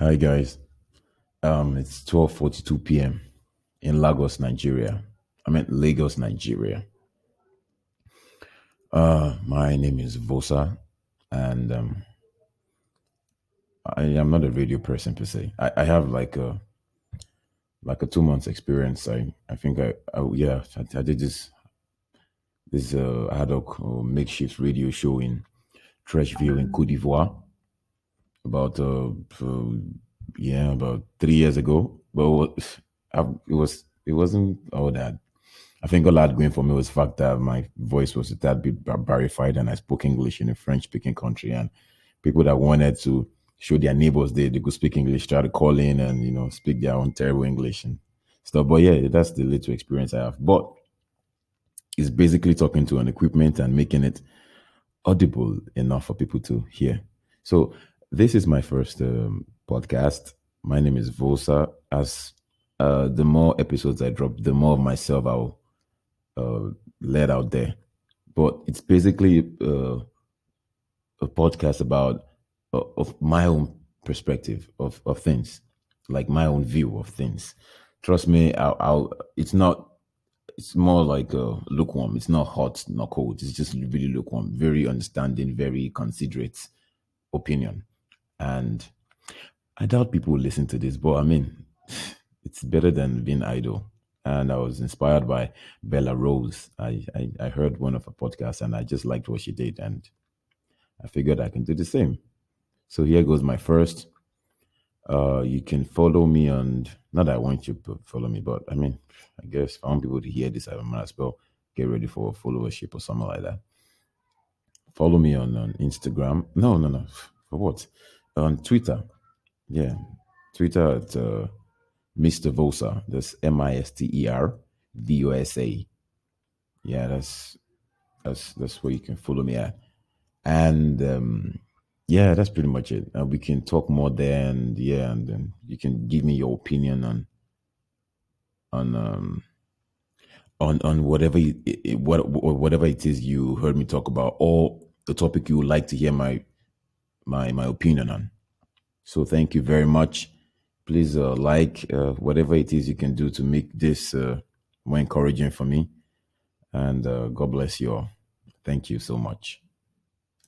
Hi guys. Um, it's 12:42 p.m. in Lagos, Nigeria. I meant Lagos, Nigeria. Uh, my name is Vosa, and um, I am not a radio person per se. I, I have like a like a two months experience. I I think I, I yeah I, I did this this uh, ad hoc or makeshift radio show in Treichville in Cote d'Ivoire about uh, uh, yeah about three years ago. But it was, it was it wasn't all that. I think I had going for me was the fact that my voice was a tad bit barbarified and I spoke English in a French speaking country and people that wanted to show their neighbors they, they could speak English try to call in and you know speak their own terrible English and stuff. But yeah, that's the little experience I have. But it's basically talking to an equipment and making it audible enough for people to hear. So this is my first um, podcast. My name is Vosa. As uh, the more episodes I drop, the more of myself I'll uh, let out there. But it's basically uh, a podcast about uh, of my own perspective of, of things, like my own view of things. Trust me, I'll, I'll it's not. It's more like uh, lukewarm. It's not hot, not cold. It's just really lukewarm. Very understanding, very considerate opinion. And I doubt people will listen to this, but I mean, it's better than being idle. And I was inspired by Bella Rose. I, I, I heard one of her podcasts and I just liked what she did. And I figured I can do the same. So here goes my first. Uh, you can follow me on, not that I want you to follow me, but I mean, I guess I want people to hear this, I might as well get ready for followership or something like that. Follow me on, on Instagram. No, no, no. For what? On Twitter. Yeah. Twitter at uh, Mr. Vosa. That's M I S T E R V O S A. Yeah, that's that's that's where you can follow me at. And um, yeah, that's pretty much it. Uh, we can talk more there, and yeah, and then you can give me your opinion on on um on on whatever you, it, what whatever it is you heard me talk about, or the topic you would like to hear my my my opinion on. So thank you very much. Please uh, like uh, whatever it is you can do to make this uh, more encouraging for me, and uh, God bless you all. Thank you so much.